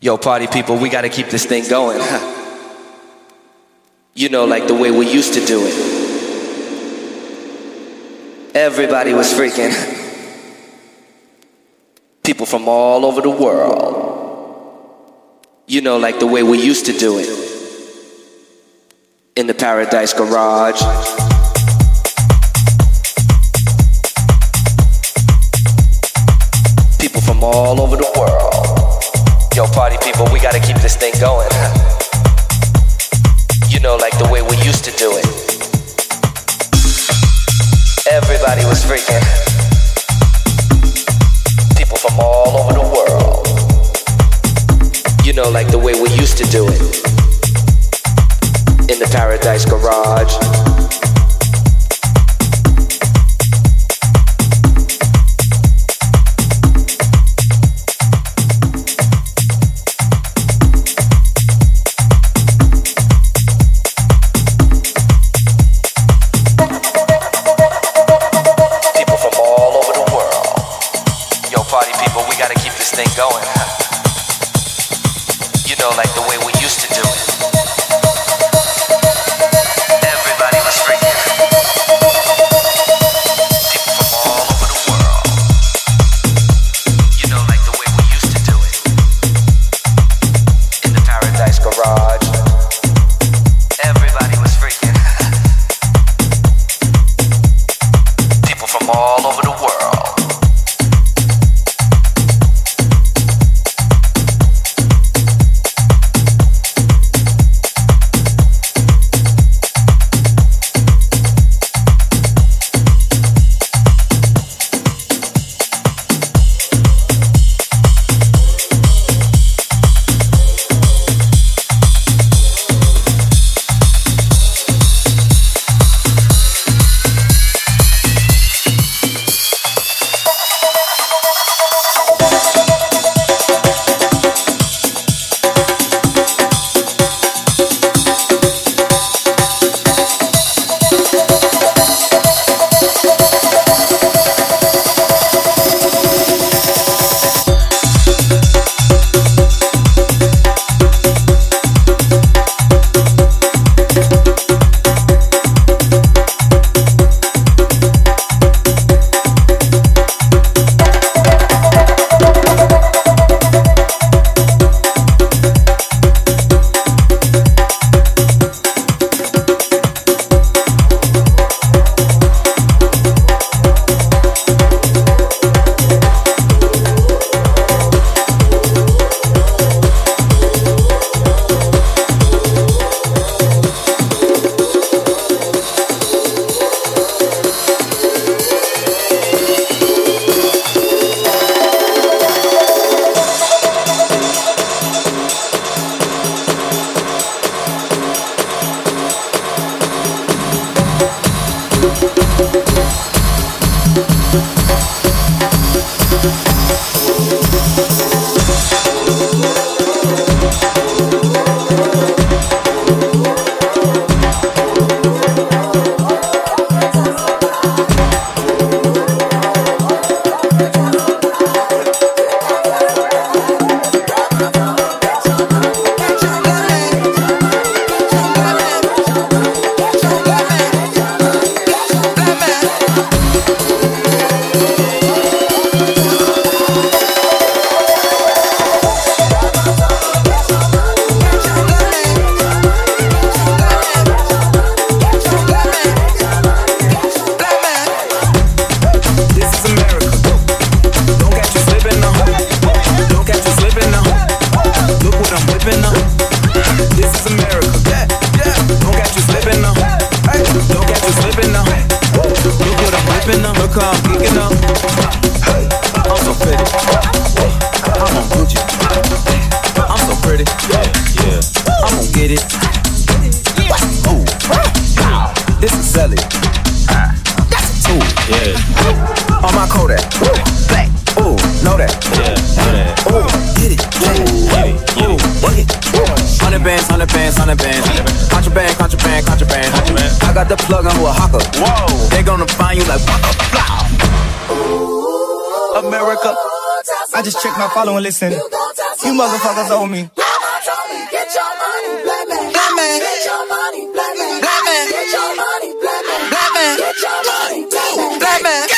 Yo, party people, we gotta keep this thing going. you know, like the way we used to do it. Everybody was freaking. People from all over the world. You know, like the way we used to do it. In the Paradise Garage. party people, we gotta keep this thing going. You know, like the way we used to do it. Everybody was freaking. People from all over the world. You know, like the way we used to do it. In the Paradise Garage. Follow and listen. You, you motherfuckers owe me. Get your money, Get your money, Get your money, Get your money, me.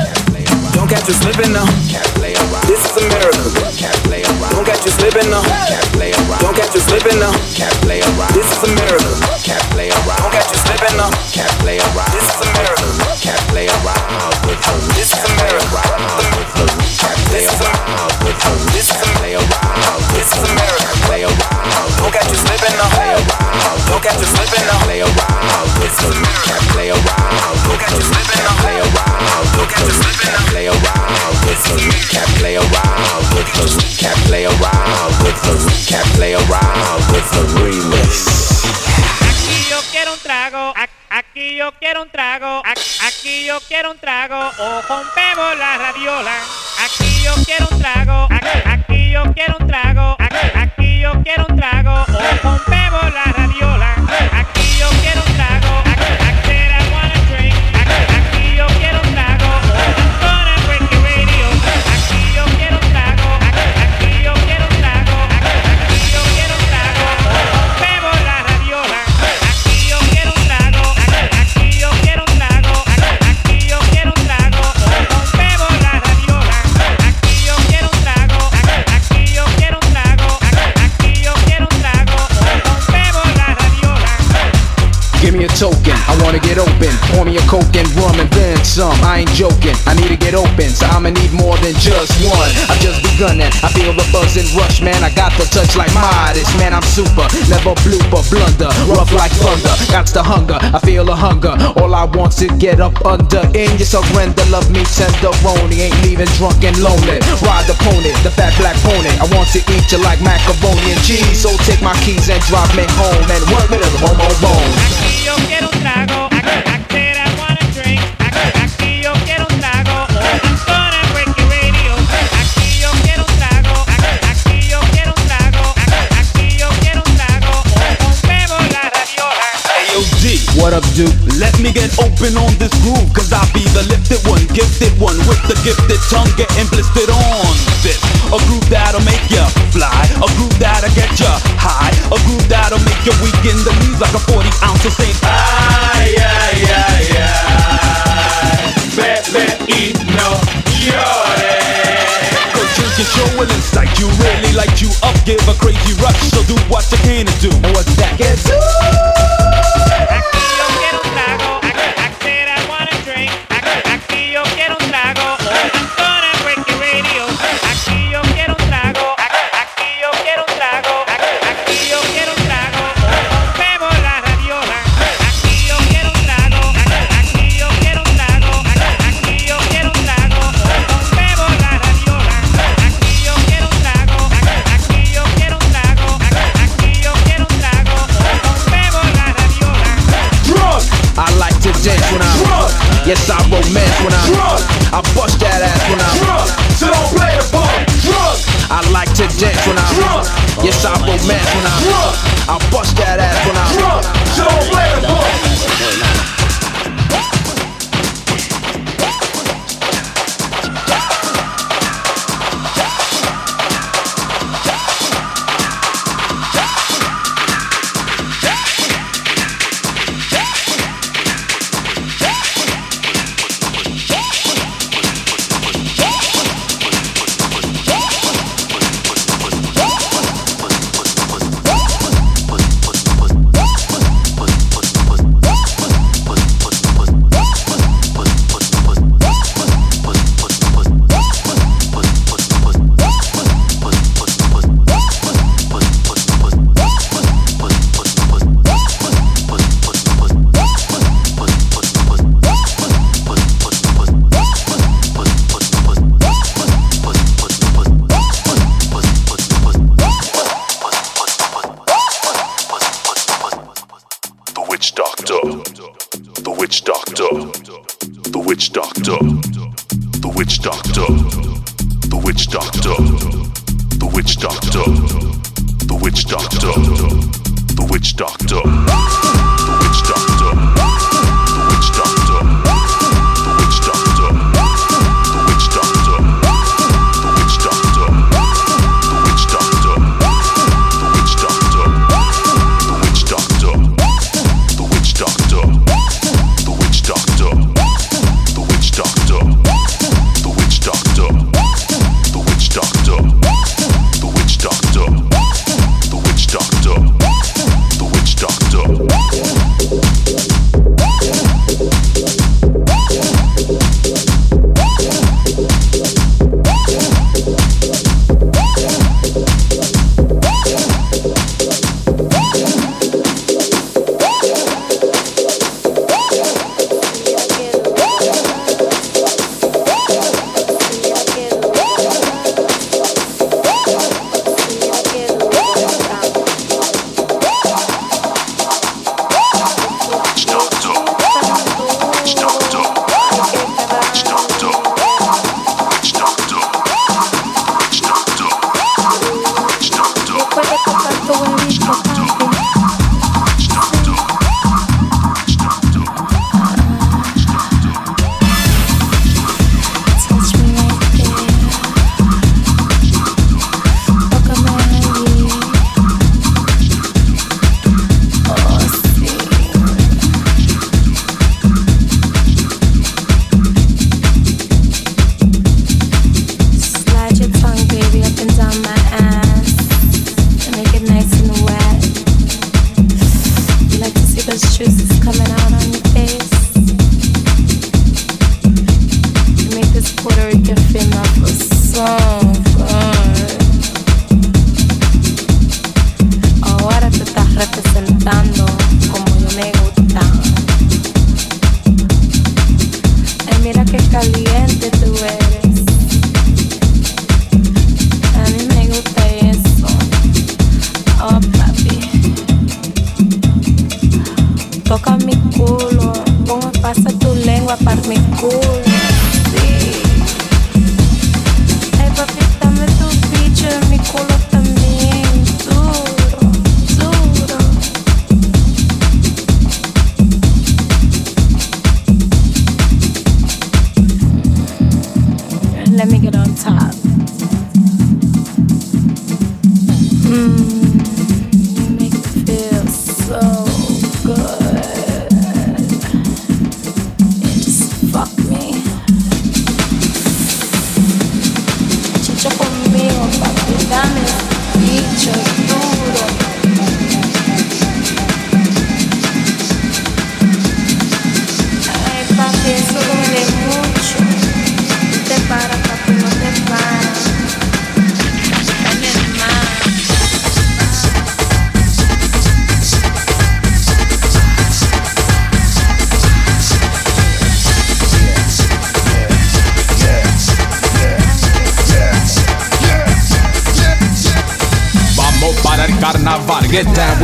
Don't catch you slipping now. Can't play around. This is America. Can't lay around. Don't catch you slipping now. Can't play around. Don't catch you slipping now. Can't play around. This is America. Can't lay around. Don't catch you slipping now. Can't play around. This is America. This is America. This is America. This is America. This is America. Don't catch you slipping now. Don't catch you slipping now. This is America. Don't catch you slipping now. Aquí yo quiero un trago, aquí yo quiero un trago, aquí yo quiero un trago, o rompemos la radiola. Aquí yo quiero un trago, aquí yo quiero un trago, aquí yo quiero un trago, o rompemos la radiola. Token, I wanna get open. Pour me a coke and rum and then some. I ain't joking, I need to get open, so I'ma need more than just one. I've just begun and I feel the buzz and rush, man. I got the touch like Midas, man. I'm super, never blooper, blunder, rough like thunder. Got the hunger, I feel a hunger. All I want's to get up under in your surrender. Love me tenderoni, ain't leaving drunk and lonely. Ride the pony, the fat black pony. I want to eat you like macaroni and cheese, so take my keys and drive me home and work me to the bone bone. Yo quiero un trago, What up, dude? Let me get open on this groove, cause I be the lifted one, gifted one, with the gifted tongue getting blistered on this. A groove that'll make ya fly, a groove that'll get ya high, a groove that'll make you weak in the knees like a 40 ounce of St. Ay, ay, ay, ay. Bebe y no llores. Cause you can show an insight, you really like you up, give a crazy rush, so do what you can to do. And what's that? Get to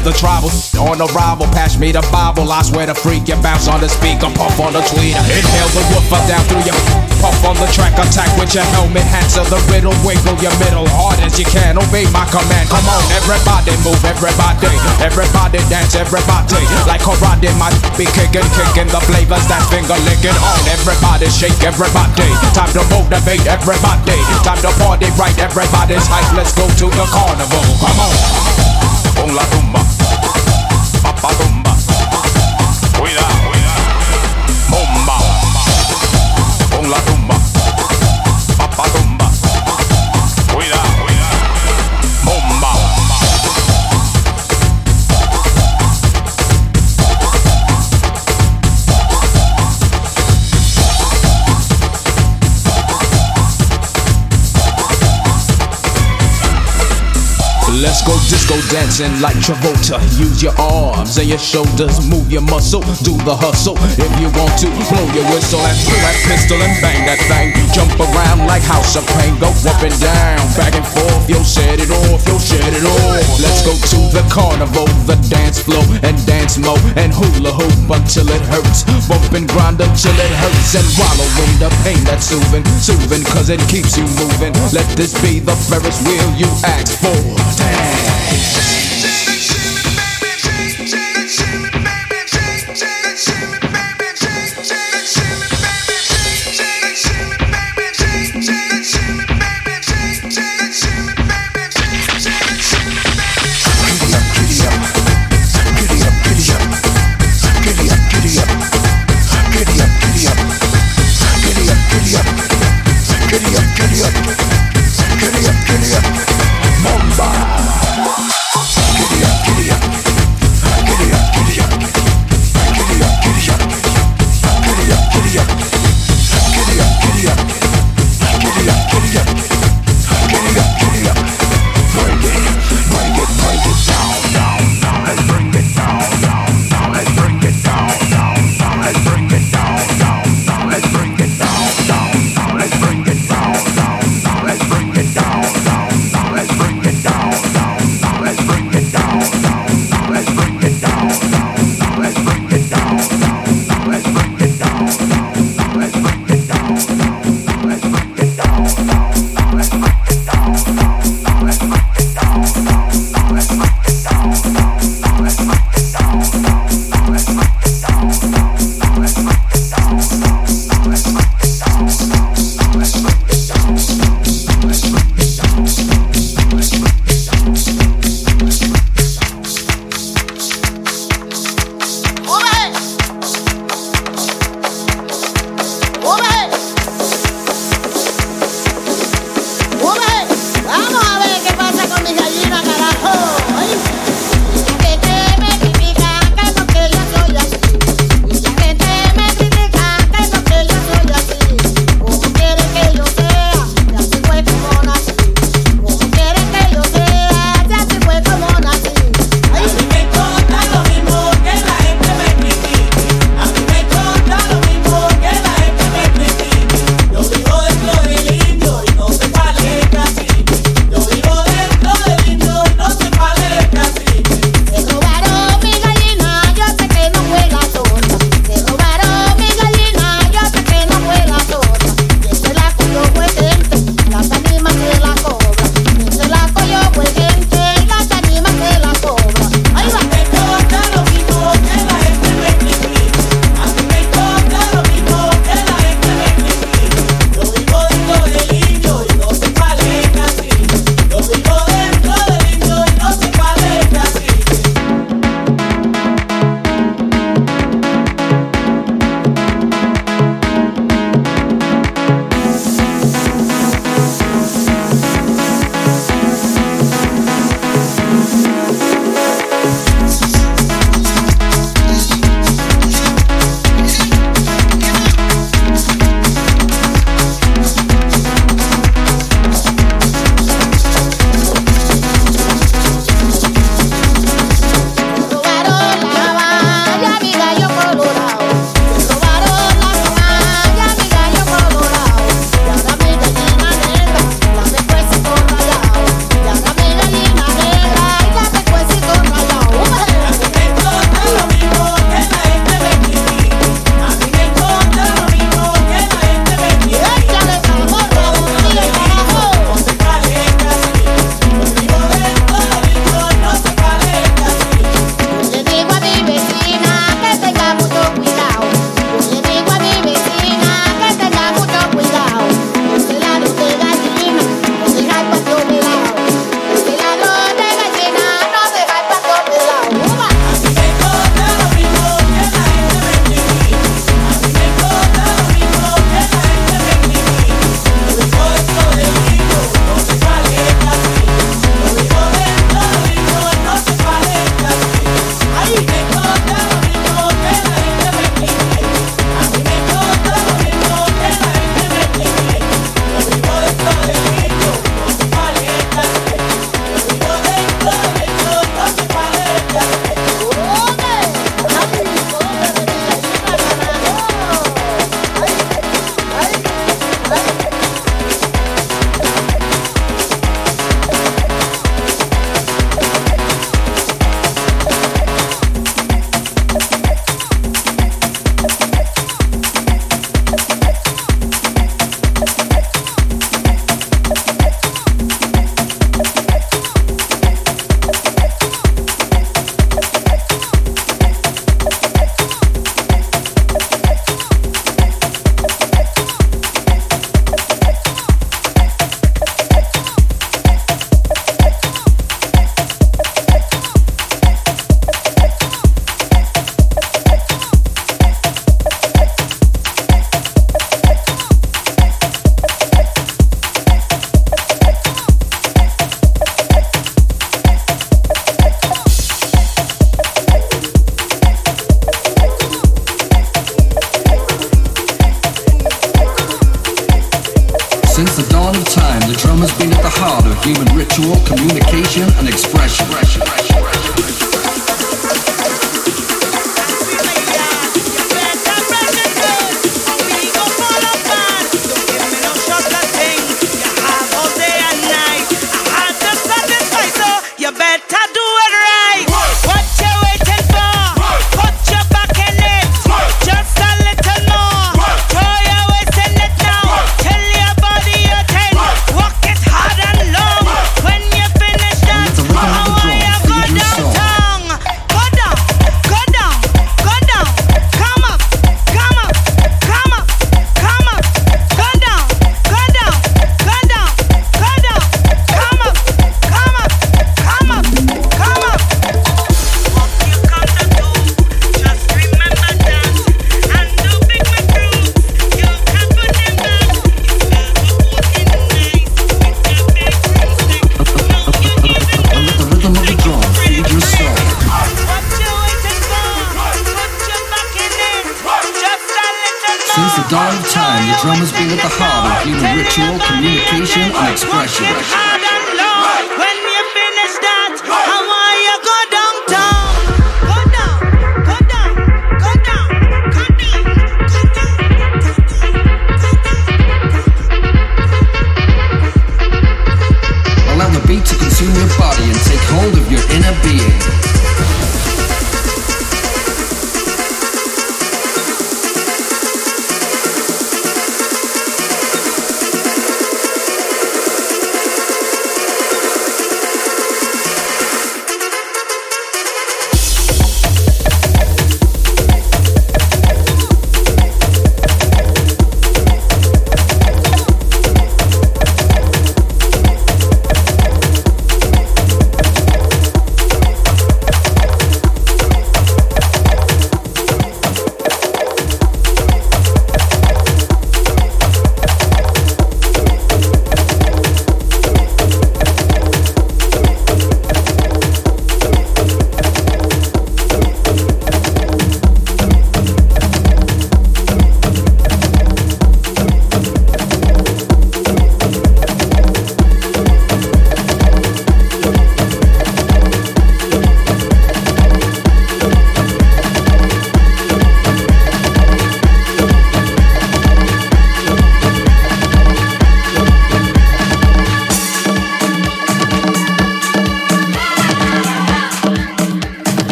with the troubles. On arrival, pass me the Bible. I swear to freak you bounce on the speaker, puff on the tweeter. Inhale the woofer down through your puff on the track. Attack with your helmet, Hands of the riddle. Wiggle your middle hard as you can. Obey my command. Come on, everybody move, everybody, everybody dance, everybody. Like karate, my be kicking, kicking the flavors that finger licking on. Everybody shake, everybody. Time to motivate, everybody. Time to party right, everybody's hype. Let's go to the carnival. Come on. con la tumba, papatumba. Cuidado. Go disco dancing like Travolta. Use your arms and your shoulders, move your muscle, do the hustle. If you want to, blow your whistle and pull that pistol and bang that thing. Jump around House Pain, go up and down, back and forth. Yo, set it off, yo, set it off. Let's go to the carnival, the dance floor, and dance mo and hula hoop until it hurts. Bump and grind until it hurts, and wallow in the pain that's soothing, soothing, cause it keeps you moving. Let this be the Ferris wheel you asked for. Dance.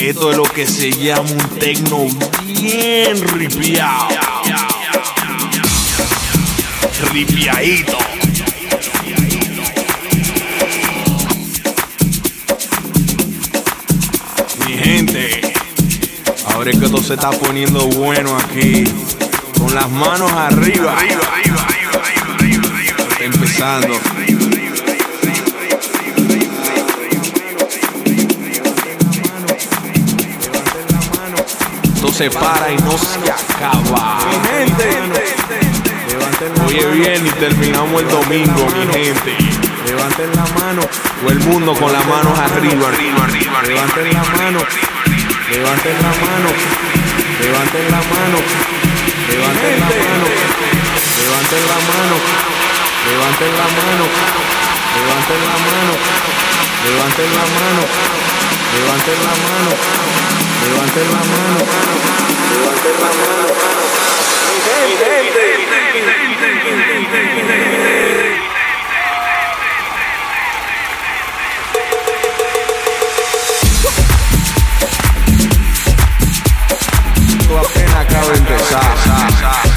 Esto es lo que se llama un tecno bien ripiado. Ripiadito. Mi gente, ahora es que todo se está poniendo bueno aquí. Con las manos arriba. Está empezando. Se para y no se acaba. Mi gente. Oye bien y terminamos el domingo, mi gente. Levanten la mano. O el mundo con las manos arriba, arriba, arriba, Levanten la mano. Levanten la mano. Levanten la mano. Levanten la mano. Levanten la mano. Levanten la mano. Levanten la mano. Levanten la mano. Levanten la mano. Levanten la mano. Levanten la mano. Esto apenas acaba de empezar.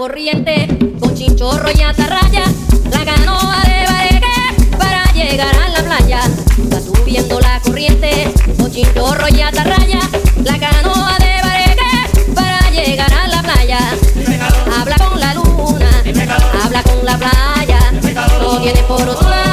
corriente, con chinchorro y atarraya, la canoa de bareque para llegar a la playa. Va subiendo la corriente, con chinchorro y atarraya, la canoa de bareque para llegar a la playa. Habla con la luna, habla con la playa, no tiene por otro lado.